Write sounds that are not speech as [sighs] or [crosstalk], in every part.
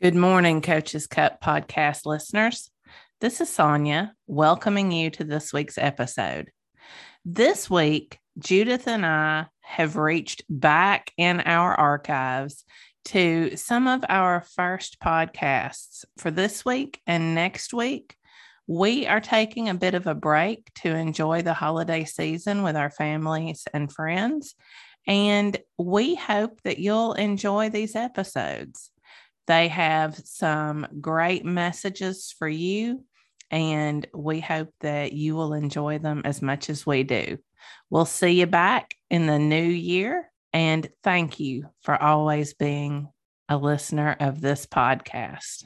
Good morning, Coaches Cup podcast listeners. This is Sonya welcoming you to this week's episode. This week, Judith and I have reached back in our archives to some of our first podcasts for this week and next week. We are taking a bit of a break to enjoy the holiday season with our families and friends, and we hope that you'll enjoy these episodes. They have some great messages for you, and we hope that you will enjoy them as much as we do. We'll see you back in the new year, and thank you for always being a listener of this podcast.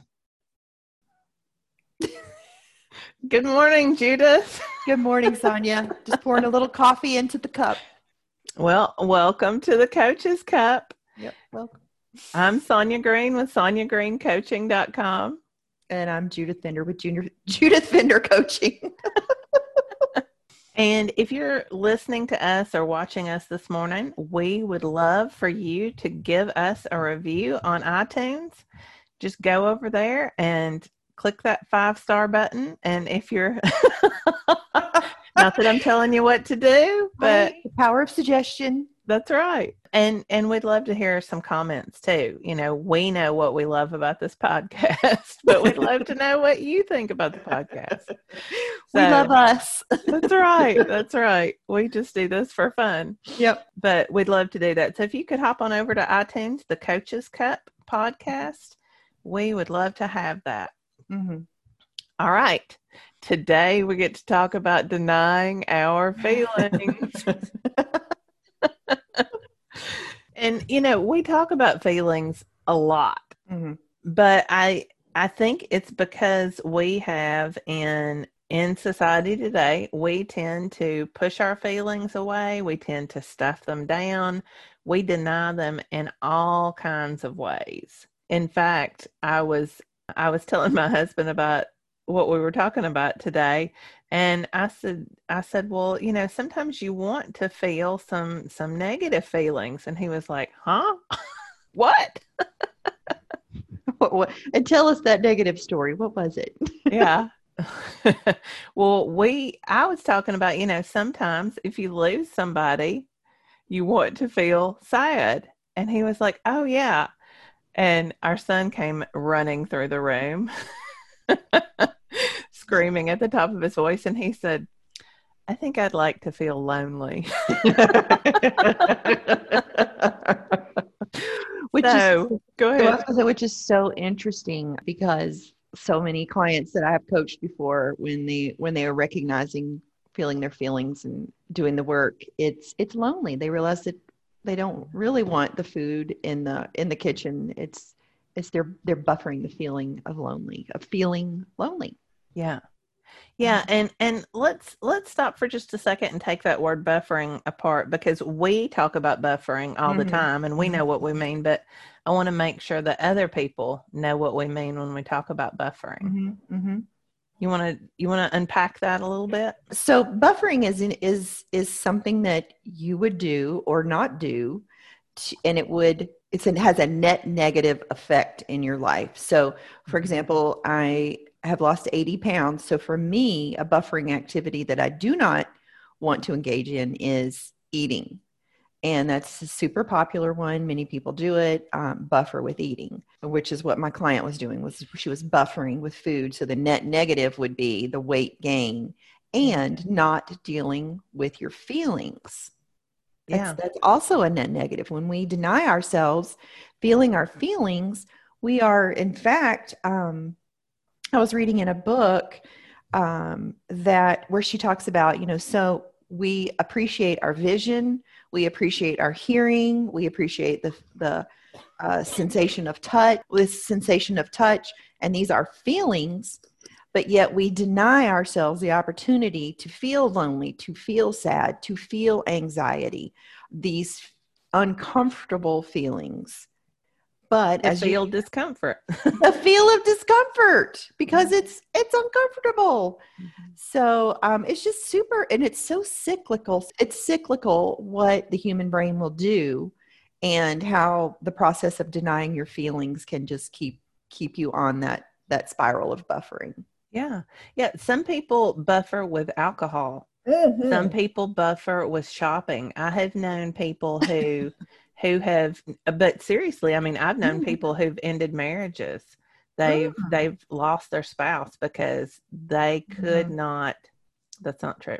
[laughs] Good morning, Judith. Good morning, Sonya. Just pouring a little coffee into the cup. Well, welcome to the Coach's Cup. Yep, welcome. I'm Sonya Green with SonyaGreenCoaching.com. And I'm Judith Fender with Junior, [laughs] Judith Fender Coaching. [laughs] and if you're listening to us or watching us this morning, we would love for you to give us a review on iTunes. Just go over there and click that five star button. And if you're [laughs] not that I'm telling you what to do, but the power of suggestion. That's right. And and we'd love to hear some comments too. You know, we know what we love about this [laughs] podcast, but we'd love to know what you think about the podcast. So, [laughs] we love us. [laughs] that's right. That's right. We just do this for fun. Yep. But we'd love to do that. So if you could hop on over to iTunes, the Coaches Cup podcast, we would love to have that. Mm-hmm. All right. Today we get to talk about denying our feelings. And you know, we talk about feelings a lot, mm-hmm. but I I think it's because we have in in society today, we tend to push our feelings away. We tend to stuff them down. We deny them in all kinds of ways. In fact, I was I was telling my husband about what we were talking about today and i said i said well you know sometimes you want to feel some some negative feelings. And he was like huh? [laughs] What? [laughs] what, what? And tell us that negative story. What was it? Yeah. [laughs] Well we i was talking about you know sometimes if you lose somebody you want to feel sad. And he was like oh yeah. And our son came running through the room screaming at the top of his voice and he said i think i'd like to feel lonely. [laughs] Which so, is go ahead. which is so interesting because so many clients that i have coached before when they when they are recognizing feeling their feelings and doing the work it's it's lonely. They realize that they don't really want the food in the in the kitchen. It's it's they're they're buffering the feeling of lonely of feeling lonely yeah yeah and and let's let's stop for just a second and take that word buffering apart because we talk about buffering all mm-hmm. the time and we know mm-hmm. what we mean but i want to make sure that other people know what we mean when we talk about buffering mm-hmm. mm-hmm. you want to you want to unpack that a little bit so buffering is in, is is something that you would do or not do to, and it would it's it has a net negative effect in your life so for mm-hmm. example i have lost 80 pounds. So for me, a buffering activity that I do not want to engage in is eating. And that's a super popular one. Many people do it, um, buffer with eating, which is what my client was doing was she was buffering with food. So the net negative would be the weight gain and not dealing with your feelings. That's, yeah. that's also a net negative. When we deny ourselves feeling our feelings, we are in fact um, I was reading in a book um, that where she talks about, you know, so we appreciate our vision, we appreciate our hearing, we appreciate the the uh, sensation of touch, this sensation of touch, and these are feelings, but yet we deny ourselves the opportunity to feel lonely, to feel sad, to feel anxiety, these uncomfortable feelings but the as feel you, discomfort a feel of discomfort because it's it's uncomfortable mm-hmm. so um, it's just super and it's so cyclical it's cyclical what the human brain will do and how the process of denying your feelings can just keep keep you on that that spiral of buffering. Yeah. Yeah. Some people buffer with alcohol. Mm-hmm. Some people buffer with shopping. I have known people who [laughs] who have but seriously, I mean, I've known mm-hmm. people who've ended marriages. They've mm-hmm. they've lost their spouse because they could mm-hmm. not that's not true.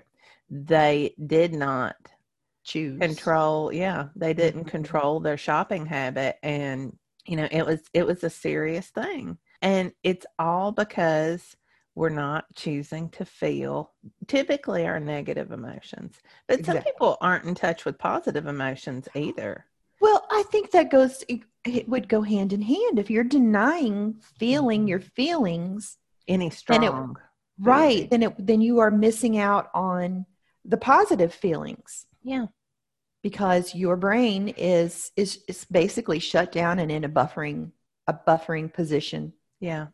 They did not choose control yeah they didn't mm-hmm. control their shopping habit and you know it was it was a serious thing and it's all because we're not choosing to feel typically our negative emotions. But exactly. some people aren't in touch with positive emotions either. Well, I think that goes it would go hand in hand if you're denying feeling mm-hmm. your feelings any strong. It, right, then it then you are missing out on the positive feelings. Yeah. Because your brain is is is basically shut down and in a buffering a buffering position. Yeah.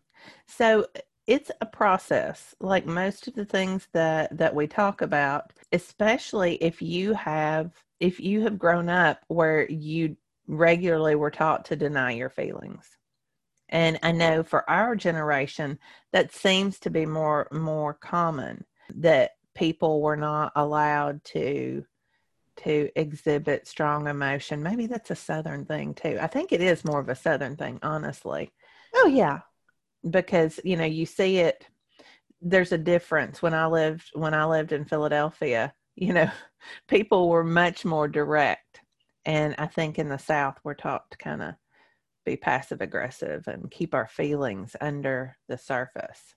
So it's a process like most of the things that that we talk about especially if you have if you have grown up where you regularly were taught to deny your feelings. And i know for our generation that seems to be more more common that people were not allowed to to exhibit strong emotion. Maybe that's a southern thing too. I think it is more of a southern thing honestly. Oh yeah. Because you know you see it there's a difference. When i lived when i lived in philadelphia you know people were much more direct and i think in the south we're taught to kind of be passive aggressive and keep our feelings under the surface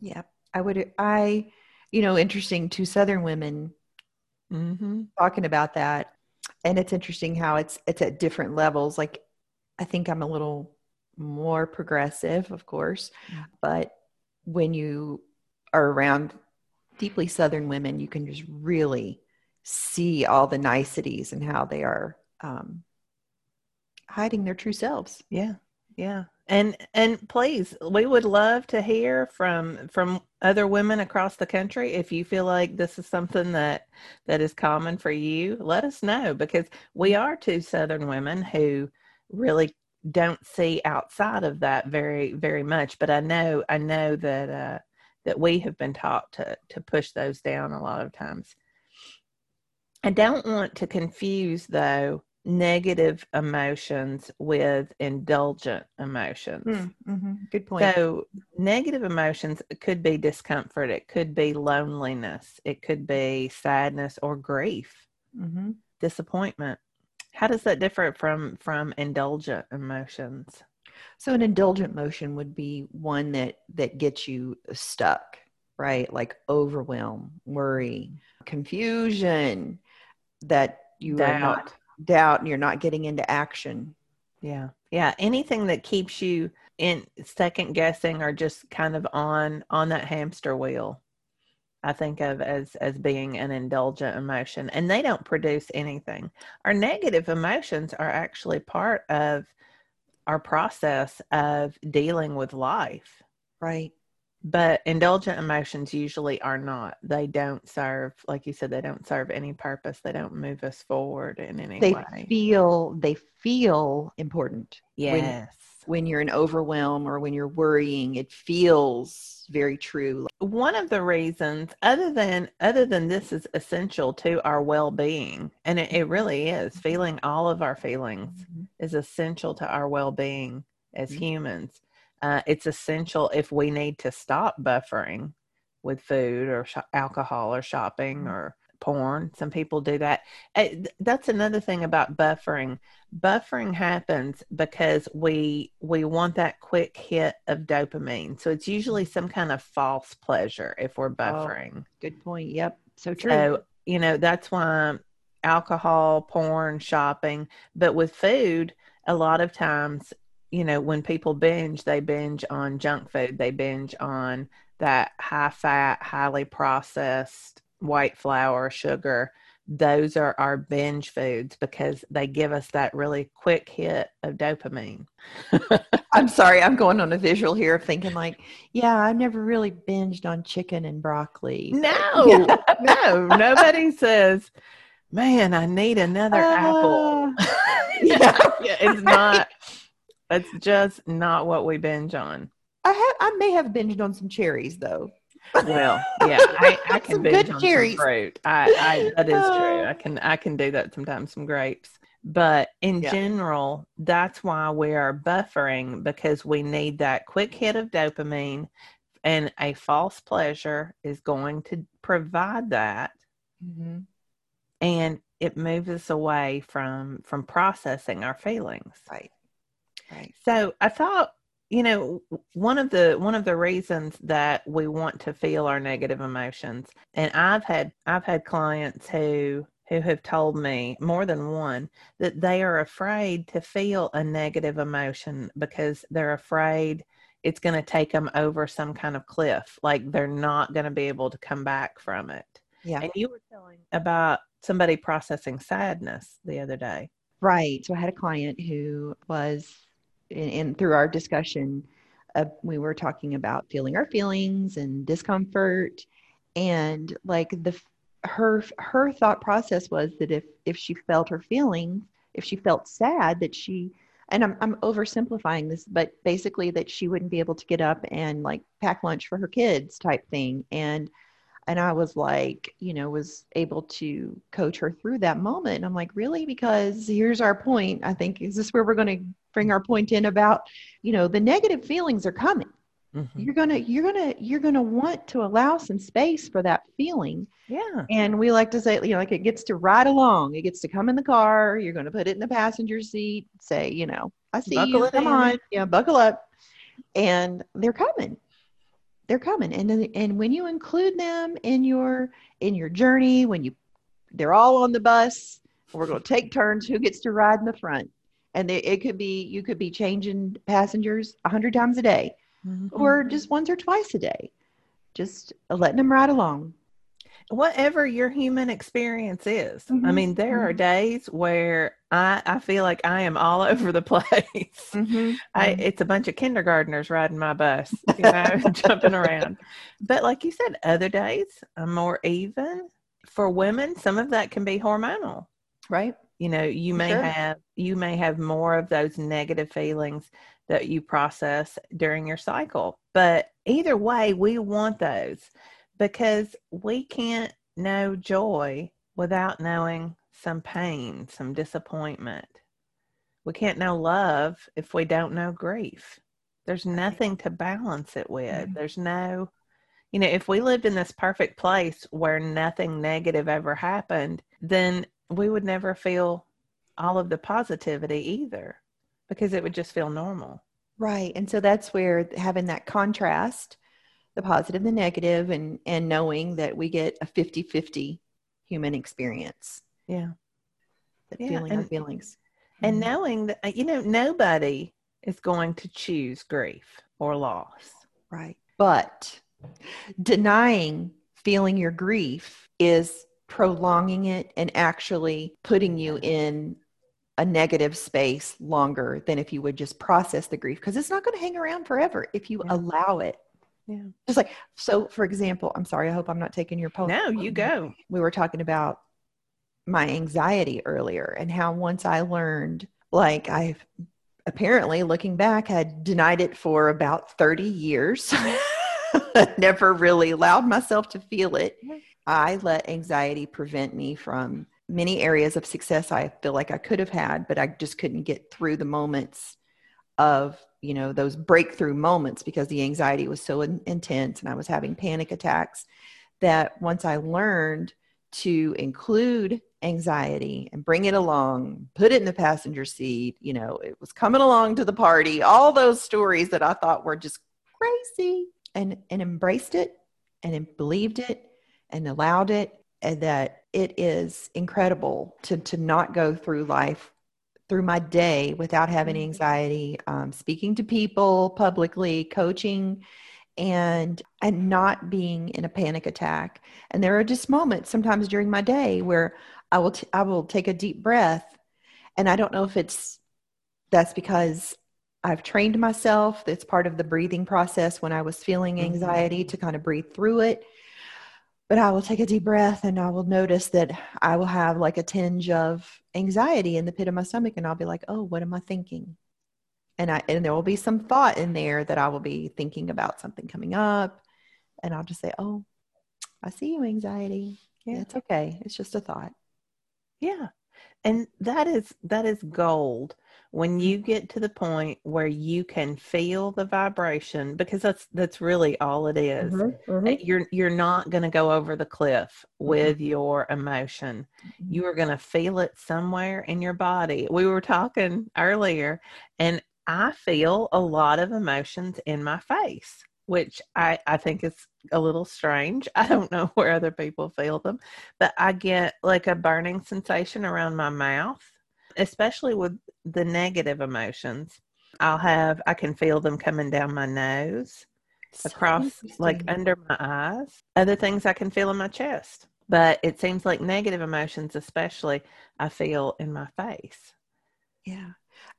yeah i would i you know interesting to southern women mm-hmm. talking about that and it's interesting how it's it's at different levels like i think i'm a little more progressive, of course. Mm. But when you are around deeply Southern women, you can just really see all the niceties and how they are um, hiding their true selves. Yeah, yeah. And and please, we would love to hear from from other women across the country. If you feel like this is something that that is common for you, let us know because we are two Southern women who really don't see outside of that very very much but i know i know that uh that we have been taught to to push those down a lot of times i don't want to confuse though negative emotions with indulgent emotions mm, mm-hmm. good point so negative emotions could be discomfort it could be loneliness it could be sadness or grief mm-hmm. disappointment how does that differ from from indulgent emotions? So an indulgent motion would be one that that gets you stuck, right? Like overwhelm, worry, confusion, that you doubt. are not doubt and you're not getting into action. Yeah. Yeah, anything that keeps you in second guessing or just kind of on on that hamster wheel. I think of as as being an indulgent emotion and they don't produce anything. Our negative emotions are actually part of our process of dealing with life. Right. But indulgent emotions usually are not. They don't serve, like you said, they don't serve any purpose. They don't move us forward in any they way. They feel they feel important. Yes when you're in overwhelm or when you're worrying it feels very true one of the reasons other than other than this is essential to our well-being and it, it really is feeling all of our feelings mm-hmm. is essential to our well-being as mm-hmm. humans uh, it's essential if we need to stop buffering with food or sh- alcohol or shopping mm-hmm. or porn. Some people do that. Eh, that's another thing about buffering. Buffering happens because we we want that quick hit of dopamine. So it's usually some kind of false pleasure if we're oh, buffering. Oh, good point. Yep. So true. So, you know, that's why alcohol, porn, shopping, but with food, a lot of times, you know, when people binge, they binge on junk food. They binge on that high fat, highly processed white flour, sugar, those are our binge foods because they give us that really quick hit of dopamine. [laughs] I'm sorry, I'm going on a visual here of thinking like, yeah, I've never really binged on chicken and broccoli. No, [laughs] no, nobody says, man, I need another uh, apple. [laughs] yeah. yeah, it's not. That's just not what we binge on. I have I may have binged on some cherries though. Well, [laughs] yeah, I, I can Some binge good on cherries. some fruit. I, I that is true. Uh. I can I can do that sometimes. Some grapes, but in Yeah. general, that's why we are buffering because we need that quick hit of dopamine, and a false pleasure is going to provide that, Mm-hmm. and it moves us away from from processing our feelings. Right. Right. So I thought, you know, one of the one of the reasons that we want to feel our negative emotions, and I've had I've had clients who who have told me more than one that they are afraid to feel a negative emotion because they're afraid it's going to take them over some kind of cliff, like they're not going to be able to come back from it. Yeah. And you were telling about somebody processing sadness the other day. Right. So I had a client who was, in through our discussion, uh, we were talking about feeling our feelings and discomfort, and like the her her thought process was that if if she felt her feelings, if she felt sad, that she and I'm I'm oversimplifying this, but basically that she wouldn't be able to get up and like pack lunch for her kids type thing, and and I was like, you know, was able to coach her through that moment. And I'm like, really? Because here's our point. I think is this where we're going to bring our point in about, you know, the negative feelings are coming. Mhm. You're gonna, you're gonna, you're gonna want to allow some space for that feeling. Yeah. And we like to say, you know, like it gets to ride along. It gets to come in the car. You're going to put it in the passenger seat. Say, you know, I see Buckle you. it Come in. on, yeah, buckle up. And they're coming. They're coming. And then, and when you include them in your in your journey, when you they're all on the bus, we're going to take turns. Who gets to ride in the front? And they, it could be you could be changing passengers a hundred times a day, Mhm. or just once or twice a day, just letting them ride along. whatever your human experience is. I Mhm, mean, there are mhm. days where I, I feel like I am all [laughs] over the place. Mm-hmm. I, it's a bunch of kindergartners riding my bus, [laughs] you know, [laughs] jumping around. But like you said, other days I'm more even. For women, some of that can be hormonal. right. You know, you may Sure. have you may have more of those negative feelings that you process during your cycle. But either way, we want those because we can't know joy without knowing some pain, some disappointment. We can't know love if we don't know grief. There's nothing to balance it with. Mhm. There's no, you know, if we lived in this perfect place where nothing negative ever happened, then we would never feel all of the positivity either because it would just feel normal. Right. And so that's where having that contrast, the positive, the negative, and and knowing that we get a 50-50 human experience, Yeah. Yeah, feeling our and- feelings. And Mhm. knowing that, you know, nobody is going to choose grief or loss. Right. But denying feeling your grief is prolonging it and actually putting you in a negative space longer than if you would just process the grief because it's not going to hang around forever if you Yeah. allow it. Yeah. Just like so for example, I'm sorry, I hope I'm not taking your post. No, you go. we were talking about my anxiety earlier and how once I learned, like I apparently looking back had denied it for about 30 years. [laughs] Never really allowed myself to feel it. I let anxiety prevent me from many areas of success I feel like I could have had, but I just couldn't get through the moments of, you know, those breakthrough moments because the anxiety was so in- intense and I was having panic attacks that once I learned to include anxiety and bring it along, put it in the passenger seat, you know, it was coming along to the party, all those stories that I thought were just crazy and and embraced it and believed it and allowed it and that it is incredible to to not go through life through my day without having Mhm. anxiety um, speaking to people publicly coaching and and not being in a panic attack and there are just moments sometimes during my day where i will t- i will take a deep breath and i don't know if it's that's because i've trained myself that's part of the breathing process when i was feeling Mhm. anxiety to kind of breathe through it but i will take a deep breath and i will notice that i will have like a tinge of anxiety in the pit of my stomach and i'll be like oh what am i thinking and I and there will be some thought in there that I will be thinking about something coming up, and I'll just say, "Oh, I see you, anxiety. Yeah, it's okay. It's just a thought." Yeah, and that is that is gold when you get to the point where you can feel the vibration because that's that's really all it is. Mm-hmm, mm-hmm. you're you're not going to go over the cliff Mm-hmm. with your emotion you are going to feel it somewhere in your body we were talking earlier and i feel a lot of emotions in my face which i i think is a little strange [laughs] i don't know where other people feel them but i get like a burning sensation around my mouth especially with the negative emotions i'll have i can feel them coming down my nose So across like under my eyes other things i can feel in my chest but it seems like negative emotions especially i feel in my face Yeah.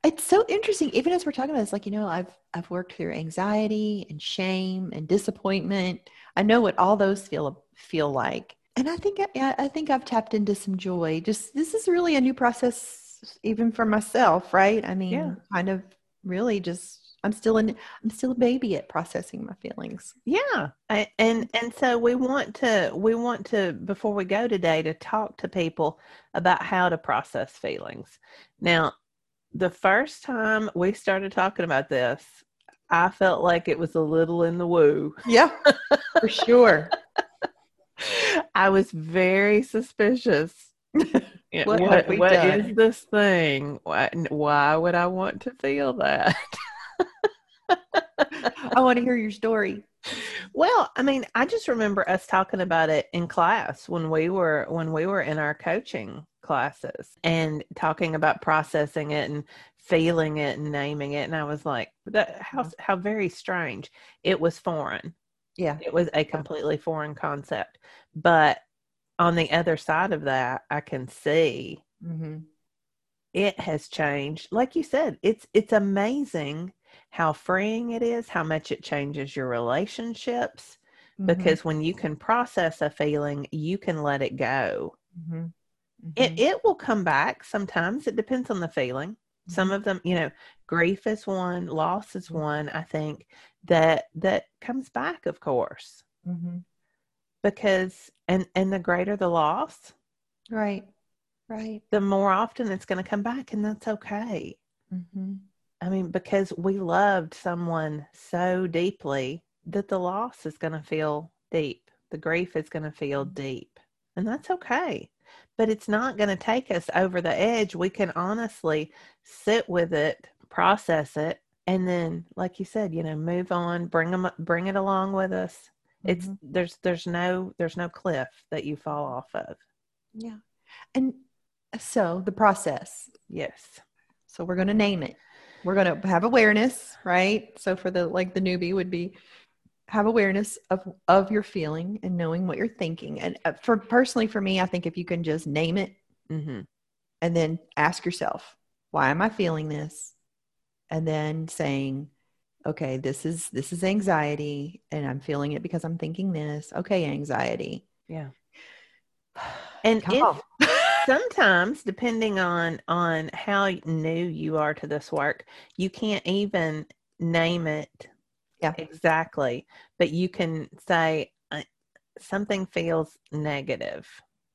It's so interesting. Even as we're talking about this, like, you know, I've I've worked through anxiety and shame and disappointment. I know what all those feel feel like. And I think I, I think I've tapped into some joy. Just this is really a new process even for myself, right? I mean, Yeah. kind of really just I'm still in I'm still a baby at processing my feelings. yeah I, and and so we want to we want to before we go today to talk to people about how to process feelings now the first time we started talking about this i felt like it was a little in the woo Yeah. [laughs] for sure. I was very suspicious. [laughs] Yeah, What what what is this thing? Why, why would I want to feel that? I want to hear your story. well, I mean, I just remember us talking about it in class when we were when we were in our coaching classes and talking about processing it and feeling it and naming it and I was like, that how mm-hmm. how very strange. It was foreign. Yeah. It was a completely foreign concept. But on the other side of that, I can see Mm-hmm. it has changed. Like you said, it's it's amazing how freeing it is, how much it changes your relationships Mm-hmm. because when you can process a feeling, you can let it go. Mm-hmm. It it will come back sometimes. It depends on the feeling. Some Mm-hmm. of them, you know, grief is one, loss is one, I think that that comes back, of course. Mm-hmm. Because and and the greater the loss, Right. Right. the more often it's going to come back and that's okay. Mm-hmm. I mean, because we loved someone so deeply that the loss is going to feel deep. The grief is going to feel deep. And that's okay. But it's not going to take us over the edge. We can honestly sit with it, process it, and then like you said, you know, move on, bring them bring it along with us. It's there's there's no there's no cliff that you fall off of. Yeah. And so the process. Yes. So we're going to name it. We're going to have awareness, right? So for the like the newbie would be have awareness of of your feeling and knowing what you're thinking. And uh, for personally for me, I think if you can just name it Mhm. and then ask yourself, why am I feeling this? And then saying, okay, this is this is anxiety and I'm feeling it because I'm thinking this. Okay, anxiety. Yeah. [sighs] And if [laughs] sometimes depending on on how new you are to this work you can't even name it Yeah. exactly but you can say uh, something feels negative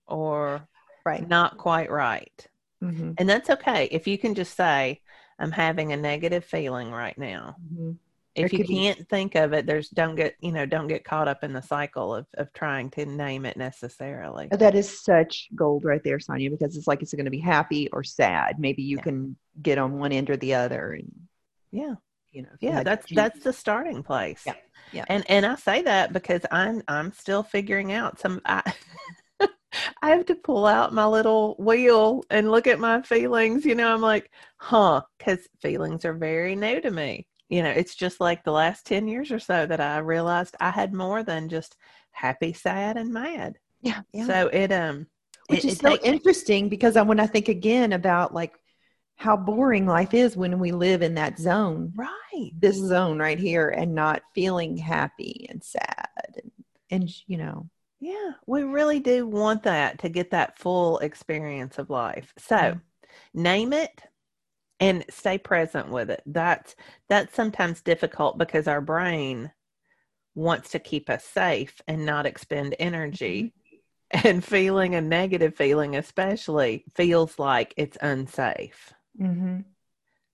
or right. not quite right Mhm. and that's okay if you can just say i'm having a negative feeling right now Mhm. if you can't think of it there's don't get you know don't get caught up in the cycle of of trying to name it necessarily That is such gold right there, Sonya, because it's like it's going to be happy or sad. Maybe you Yeah. can get on one end or the other, and yeah you know, yeah that's that's the starting place Yeah, yeah. and and i say that because i'm i'm still figuring out some i i have to pull out my little wheel and look at my feelings you know i'm like huh because feelings are very new to me. You know it's just like the last 10 years or so that i realized i had more than just happy sad and mad. Yeah, yeah. so it um Which it- is it so interesting because I, when I think again about like how boring life is when we live in that zone, right. This zone right here, and not feeling happy and sad, and and you know, Yeah, we really do want that to get that full experience of life. So, Yeah. name it, and stay present with it that's that's sometimes difficult because our brain wants to keep us safe and not expend energy mm-hmm. [laughs] and feeling a negative feeling especially feels like it's unsafe mm-hmm.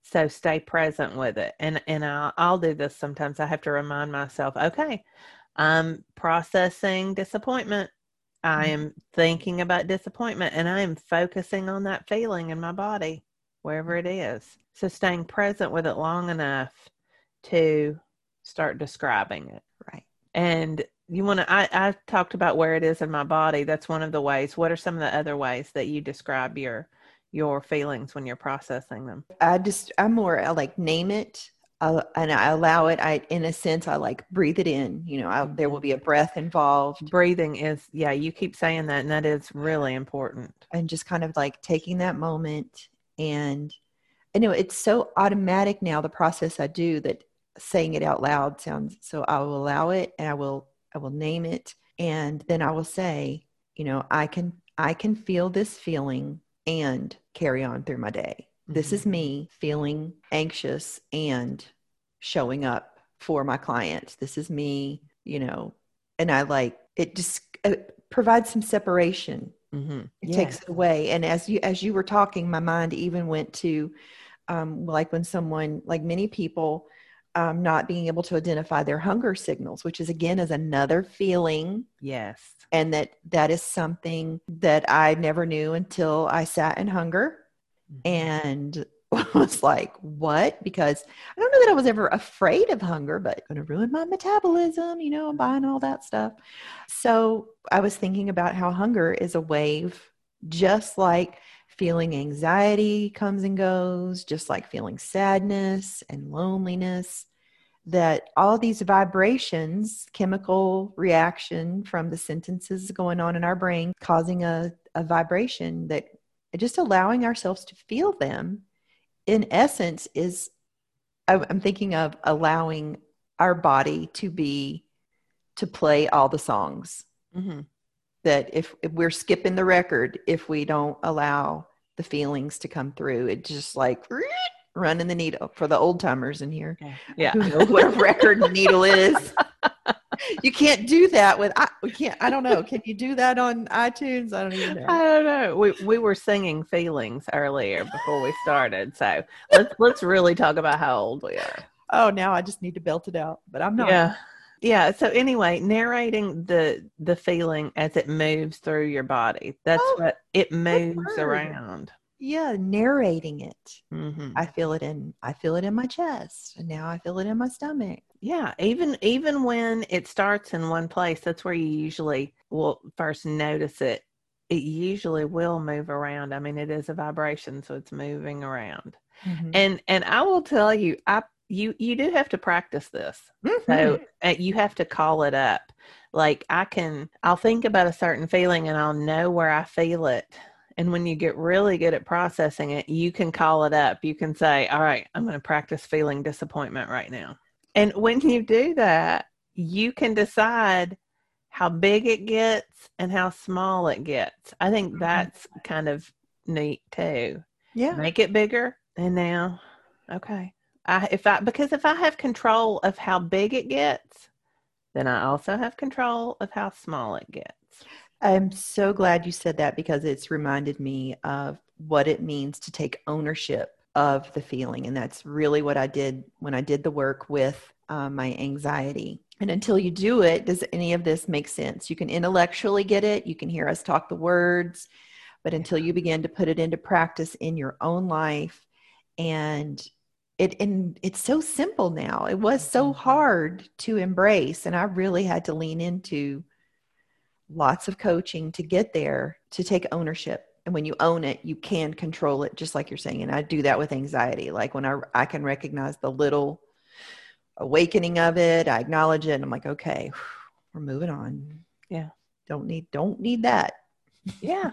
so stay present with it and and I'll, I'll do this sometimes i have to remind myself okay i'm processing disappointment i mm-hmm. am thinking about disappointment and i am focusing on that feeling in my body wherever it is. So staying present with it long enough to start describing it. Right. And you want to, I, I talked about where it is in my body. That's one of the ways. What are some of the other ways that you describe your, your feelings when you're processing them? I just, I'm more I like name it. And I allow it. I, in a sense, I like breathe it in. You know, I, there will be a mm-hmm. breath involved. Breathing is, yeah. You keep saying that, and that is really important. And just kind of like taking that moment and I know it's so automatic now, the process I do that saying it out loud sounds so I will allow it and I will I will name it and then I will say, you know, I can I can feel this feeling and carry on through my day. Mm-hmm. This is mm-hmm. me feeling anxious and showing up for my clients. This is me, you know, and I like it just it provides some separation Mm-hmm. It yes. takes it away. And as you as you were talking, my mind even went to um, like when someone, like many people, um, not being able to identify their hunger signals, which is again is another feeling. Yes, and that that is something that I never knew until I sat in hunger. Mm-hmm. and [laughs] I was like, what? Because I don't know that I was ever afraid of hunger, but going to ruin my metabolism, you know, I'm buying all that stuff. So I was thinking about how hunger is a wave, just like feeling anxiety comes and goes, just like feeling sadness and loneliness. That all these vibrations, chemical reaction from the sentences going on in our brain, causing a, a vibration that just allowing ourselves to feel them in essence is i'm thinking of allowing our body to be to play all the songs. Mm-hmm. that if, if, we're skipping the record if we don't allow the feelings to come through it just like [laughs] running the needle for the old timers in here. Yeah. What a record needle is [laughs] you can't do that with I we can't I don't know. Can you do that on iTunes? I don't even know. I don't know. We we were singing feelings earlier before we started. So let's let's really talk about how old we are. Oh, now I just need to belt it out, but I'm not. Yeah. Yeah. So anyway, narrating the the feeling as it moves through your body. That's oh, what it moves around yeah narrating it mm-hmm. i feel it in i feel it in my chest and now i feel it in my stomach yeah even even when it starts in one place that's where you usually will first notice it it usually will move around i mean it is a vibration so it's moving around mm-hmm. and and i will tell you i you you do have to practice this mm-hmm. so uh, you have to call it up like i can i'll think about a certain feeling and i'll know where i feel it and when you get really good at processing it, you can call it up. You can say, All right, I'm going to practice feeling disappointment right now. And when you do that, you can decide how big it gets and how small it gets. I think mm-hmm. that's kind of neat too. Yeah. Make it bigger. And now, okay. I, if I, because if I have control of how big it gets, then I also have control of how small it gets. I'm so glad you said that because it's reminded me of what it means to take ownership of the feeling. And that's really what I did when I did the work with uh, my anxiety. And until you do it, does any of this make sense? You can intellectually get it, you can hear us talk the words, but until you begin to put it into practice in your own life and it and it's so simple now. It was so mm-hmm. hard to embrace and I really had to lean into lots of coaching to get there to take ownership and when you own it you can control it just like you're saying and i do that with anxiety like when i i can recognize the little awakening of it i acknowledge it and i'm like okay [sighs] we're moving on. Yeah. Don't need don't need that. Yeah.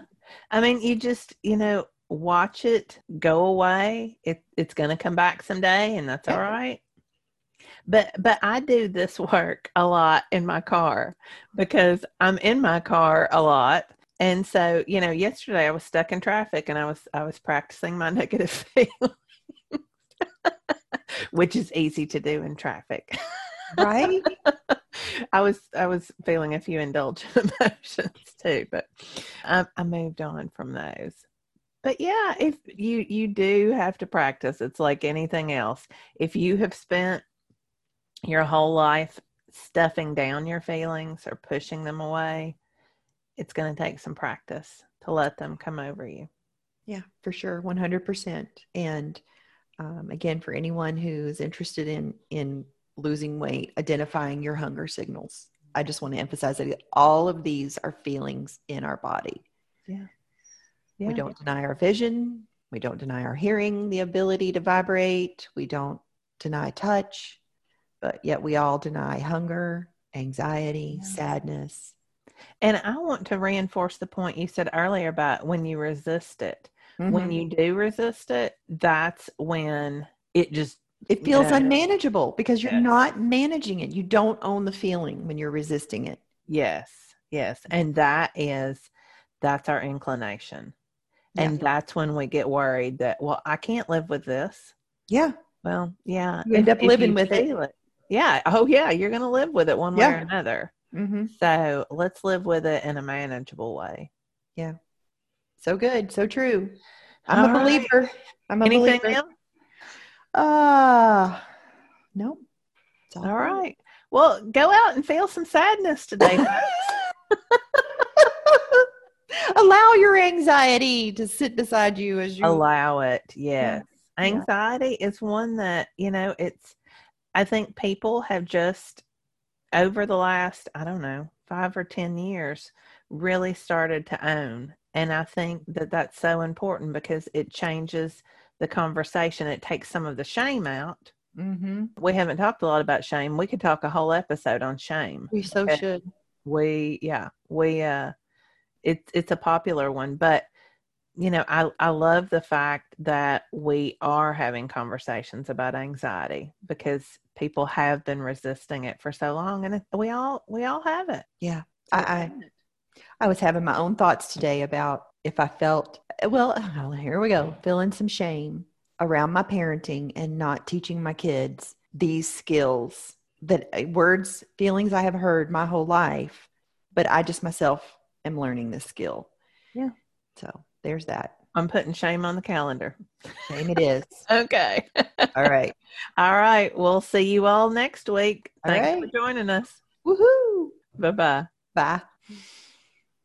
I mean you just you know watch it go away. It, it's going to come back someday and that's yeah. all right. But but I do this work a lot in my car because I'm in my car a lot. And so, you know, yesterday I was stuck in traffic and I was I was practicing my [laughs] negative feelings. which is easy to do in traffic. right? [laughs] I was I was feeling a few indulgent [laughs] emotions too, but I, I moved on from those. But yeah, if you you do have to practice, it's like anything else. If you have spent your whole life stuffing down your feelings or pushing them away, it's going to take some practice to let them come over you. Yeah, for sure, one hundred percent. And um, again, for anyone who's interested in in losing weight, identifying your hunger signals. I just want to emphasize that all of these are feelings in our body. Yeah. yeah. We don't deny our vision. We don't deny our hearing, the ability to vibrate. We don't deny touch, but yet we all deny hunger, anxiety, yeah. sadness. And I want to reinforce the point you said earlier about when you resist it. Mm-hmm. When you do resist it, that's when it just it feels yeah. unmanageable because you're yes. not managing it. You don't own the feeling when you're resisting it. Yes. Yes. And that is that's our inclination. Yeah. And that's when we get worried that, well, I can't live with this. Yeah. Well, yeah. You end if, up living with it. it. Yeah. Oh, yeah. You're going to live with it one way or another. Mm-hmm. So let's live with it in a manageable way. Yeah. So good. So true. I'm All a believer. Right. I'm a Anything believer. Else? Uh no. All, all right. Well, go out and feel some sadness today. [laughs] [laughs] Allow your anxiety to sit beside you as you allow it. Yes. Yeah. Anxiety yeah. is one that, you know, it's I think people have just over the last, I don't know, 5 or 10 years really started to own. And I think that that's so important because it changes the conversation. It takes some of the shame out. Mm-hmm. We haven't talked a lot about shame. We could talk a whole episode on shame. We so okay? should. We yeah we uh it's it's a popular one, but you know I I love the fact that we are having conversations about anxiety because people have been resisting it for so long, and we all we all have it. Yeah, I, I I was having my own thoughts today about if I felt well, [laughs] here we go, feeling some shame around my parenting and not teaching my kids these skills that uh, words, feelings I have heard my whole life, but I just myself am learning this skill. Yeah. So there's that. I'm putting shame on the calendar. Shame it is. [laughs] okay. [laughs] all right. All right. We'll see you all next week. Thanks right. for joining us. Woohoo. Bye-bye. Bye.